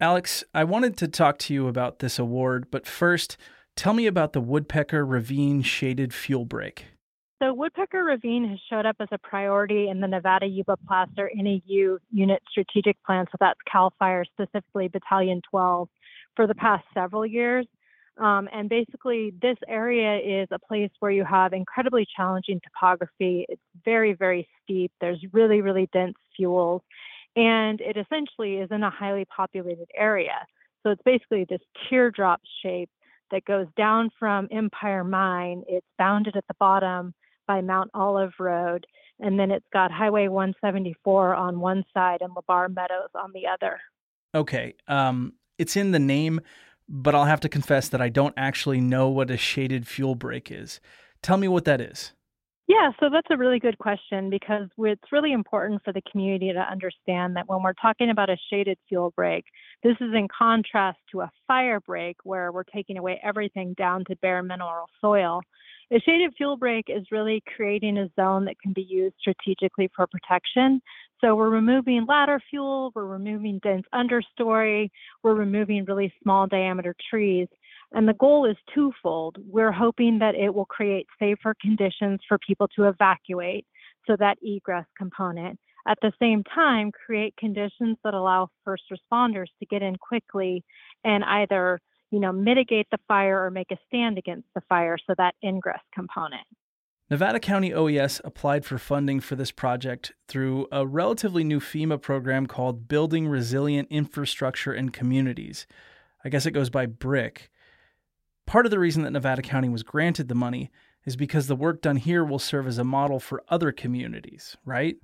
Alex, I wanted to talk to you about this award, but first, tell me about the Woodpecker Ravine Shaded Fuel Break. So, Woodpecker Ravine has showed up as a priority in the Nevada Yuba Placer NEU unit strategic plan. So, that's CAL FIRE, specifically Battalion 12, for the past several years. Um, and basically, this area is a place where you have incredibly challenging topography. It's very, very steep. There's really, really dense fuels and it essentially is in a highly populated area. So it's basically this teardrop shape that goes down from Empire Mine. It's bounded at the bottom by Mount Olive Road, and then it's got Highway 174 on one side and La Barr Meadows on the other. Okay, um, it's in the name, but I'll have to confess that I don't actually know what a shaded fuel break is. Tell me what that is. Yeah, so that's a really good question because it's really important for the community to understand that when we're talking about a shaded fuel break, this is in contrast to a fire break where we're taking away everything down to bare mineral soil. A shaded fuel break is really creating a zone that can be used strategically for protection. So we're removing ladder fuel, we're removing dense understory, we're removing really small diameter trees. And the goal is twofold. We're hoping that it will create safer conditions for people to evacuate, so that egress component. At the same time, create conditions that allow first responders to get in quickly and either you know, mitigate the fire or make a stand against the fire, so that ingress component. Nevada County OES applied for funding for this project through a relatively new FEMA program called Building Resilient Infrastructure and Communities. I guess it goes by BRIC. Part of the reason that Nevada County was granted the money is because the work done here will serve as a model for other communities, right?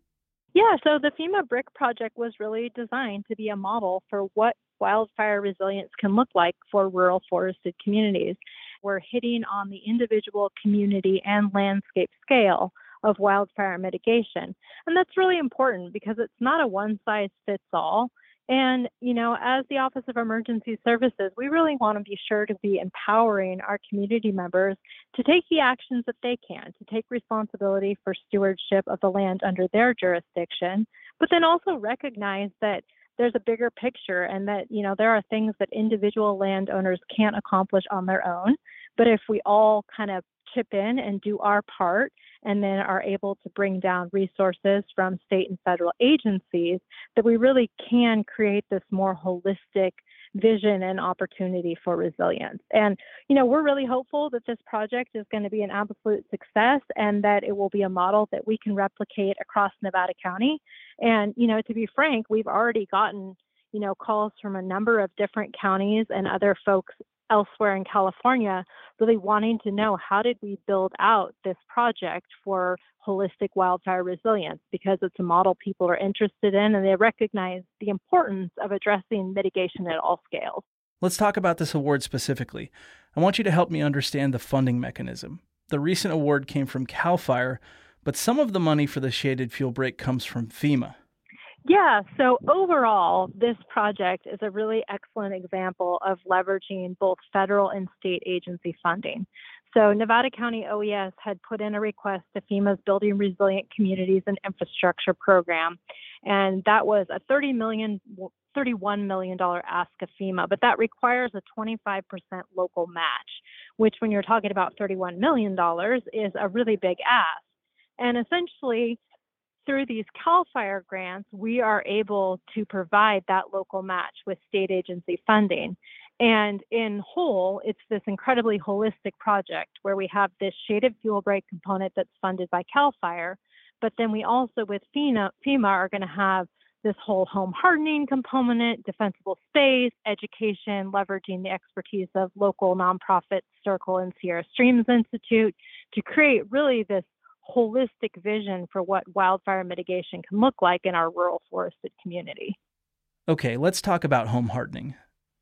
Yeah, so the FEMA BRIC project was really designed to be a model for what wildfire resilience can look like for rural forested communities. We're hitting on the individual community and landscape scale of wildfire mitigation. And that's really important because it's not a one size fits all. And, you know, as the Office of Emergency Services, we really want to be sure to be empowering our community members to take the actions that they can, to take responsibility for stewardship of the land under their jurisdiction, but then also recognize that there's a bigger picture and that, you know, there are things that individual landowners can't accomplish on their own. But if we all kind of chip in and do our part and then are able to bring down resources from state and federal agencies, that we really can create this more holistic vision and opportunity for resilience. And, you know, we're really hopeful that this project is going to be an absolute success and that it will be a model that we can replicate across Nevada County. And, you know, to be frank, we've already gotten, you know, calls from a number of different counties and other folks elsewhere in California really wanting to know how did we build out this project for holistic wildfire resilience because it's a model people are interested in and they recognize the importance of addressing mitigation at all scales. Let's talk about this award specifically. I want you to help me understand the funding mechanism. The recent award came from CAL FIRE, but some of the money for the shaded fuel break comes from FEMA. Yeah, so overall, this project is a really excellent example of leveraging both federal and state agency funding. So, Nevada County OES had put in a request to FEMA's Building Resilient Communities and Infrastructure Program, and that was a 30 million, $31 million ask of FEMA, but that requires a 25% local match, which, when you're talking about $31 million, is a really big ask. And essentially, through these CAL FIRE grants, we are able to provide that local match with state agency funding. And in whole, it's this incredibly holistic project where we have this shaded fuel break component that's funded by CAL FIRE, but then we also with FEMA, FEMA are going to have this whole home hardening component, defensible space, education, leveraging the expertise of local nonprofits, SYRCL and Sierra Streams Institute to create really this holistic vision for what wildfire mitigation can look like in our rural forested community. Okay, let's talk about home hardening.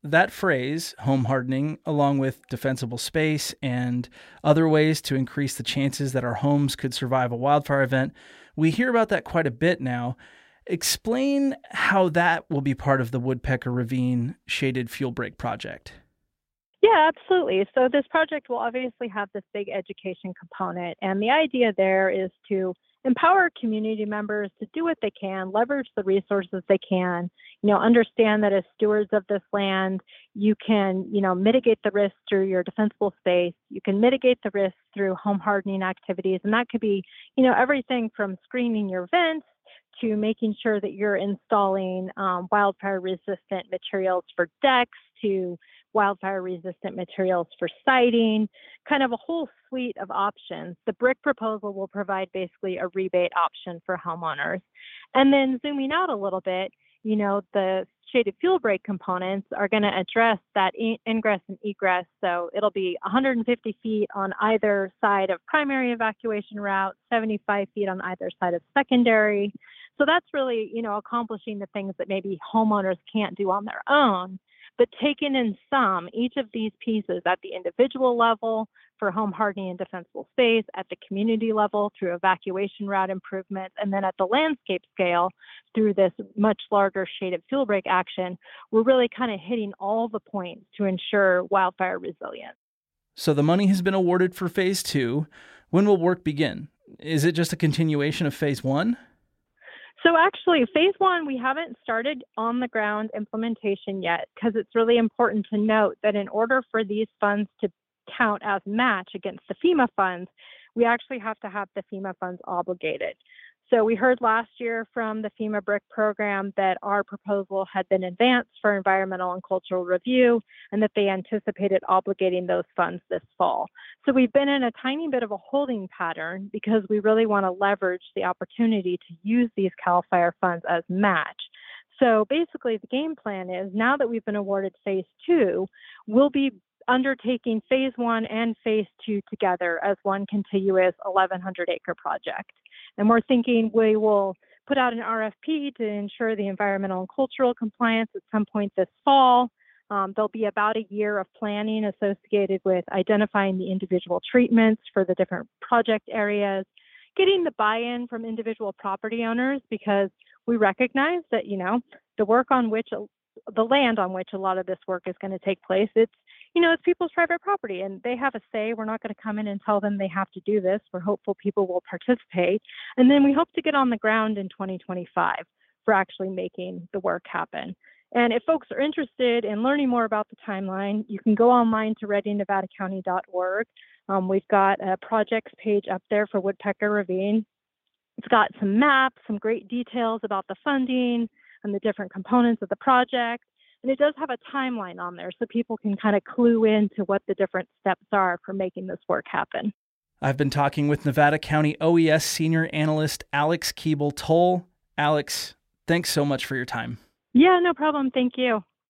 That phrase, home hardening, along with defensible space and other ways to increase the chances that our homes could survive a wildfire event, we hear about that quite a bit now. Explain how that will be part of the Woodpecker Ravine Shaded Fuel Break project. Yeah, absolutely. So this project will obviously have this big education component, and the idea there is to empower community members to do what they can, leverage the resources they can, you know, understand that as stewards of this land, you can, you know, mitigate the risk through your defensible space. You can mitigate the risk through home hardening activities. And that could be, you know, everything from screening your vents to making sure that you're installing um, wildfire resistant materials for decks to wildfire resistant materials for siding, kind of a whole suite of options. The BRIC proposal will provide basically a rebate option for homeowners. And then zooming out a little bit, you know, the shaded fuel break components are going to address that ingress and egress. So it'll be 150 feet on either side of primary evacuation route, 75 feet on either side of secondary. So that's really, you know, accomplishing the things that maybe homeowners can't do on their own. But taken in sum, each of these pieces at the individual level for home hardening and defensible space, at the community level through evacuation route improvements, and then at the landscape scale through this much larger shaded fuel break action, we're really kind of hitting all the points to ensure wildfire resilience. So the money has been awarded for phase two. When will work begin? Is it just a continuation of phase one? So actually, phase one, we haven't started on the ground implementation yet because it's really important to note that in order for these funds to count as match against the FEMA funds, we actually have to have the FEMA funds obligated. So we heard last year from the FEMA BRIC program that our proposal had been advanced for environmental and cultural review and that they anticipated obligating those funds this fall. So we've been in a tiny bit of a holding pattern because we really want to leverage the opportunity to use these CAL FIRE funds as match. So basically, the game plan is now that we've been awarded phase two, we'll be undertaking phase one and phase two together as one contiguous 1,100 acre project. And we're thinking we will put out an RFP to ensure the environmental and cultural compliance at some point this fall. Um, there'll be about a year of planning associated with identifying the individual treatments for the different project areas, getting the buy-in from individual property owners because we recognize that you know the work on which the land on which a lot of this work is going to take place it's you know, it's people's private property and they have a say. We're not going to come in and tell them they have to do this. We're hopeful people will participate. And then we hope to get on the ground in 2025 for actually making the work happen. And if folks are interested in learning more about the timeline, you can go online to readynevadacounty.org. Um, we've got a projects page up there for Woodpecker Ravine. It's got some maps, some great details about the funding and the different components of the project. And it does have a timeline on there so people can kind of clue into what the different steps are for making this work happen. I've been talking with Nevada County OES Senior Analyst Alex Keeble Toll. Alex, thanks so much for your time. Yeah, no problem. Thank you.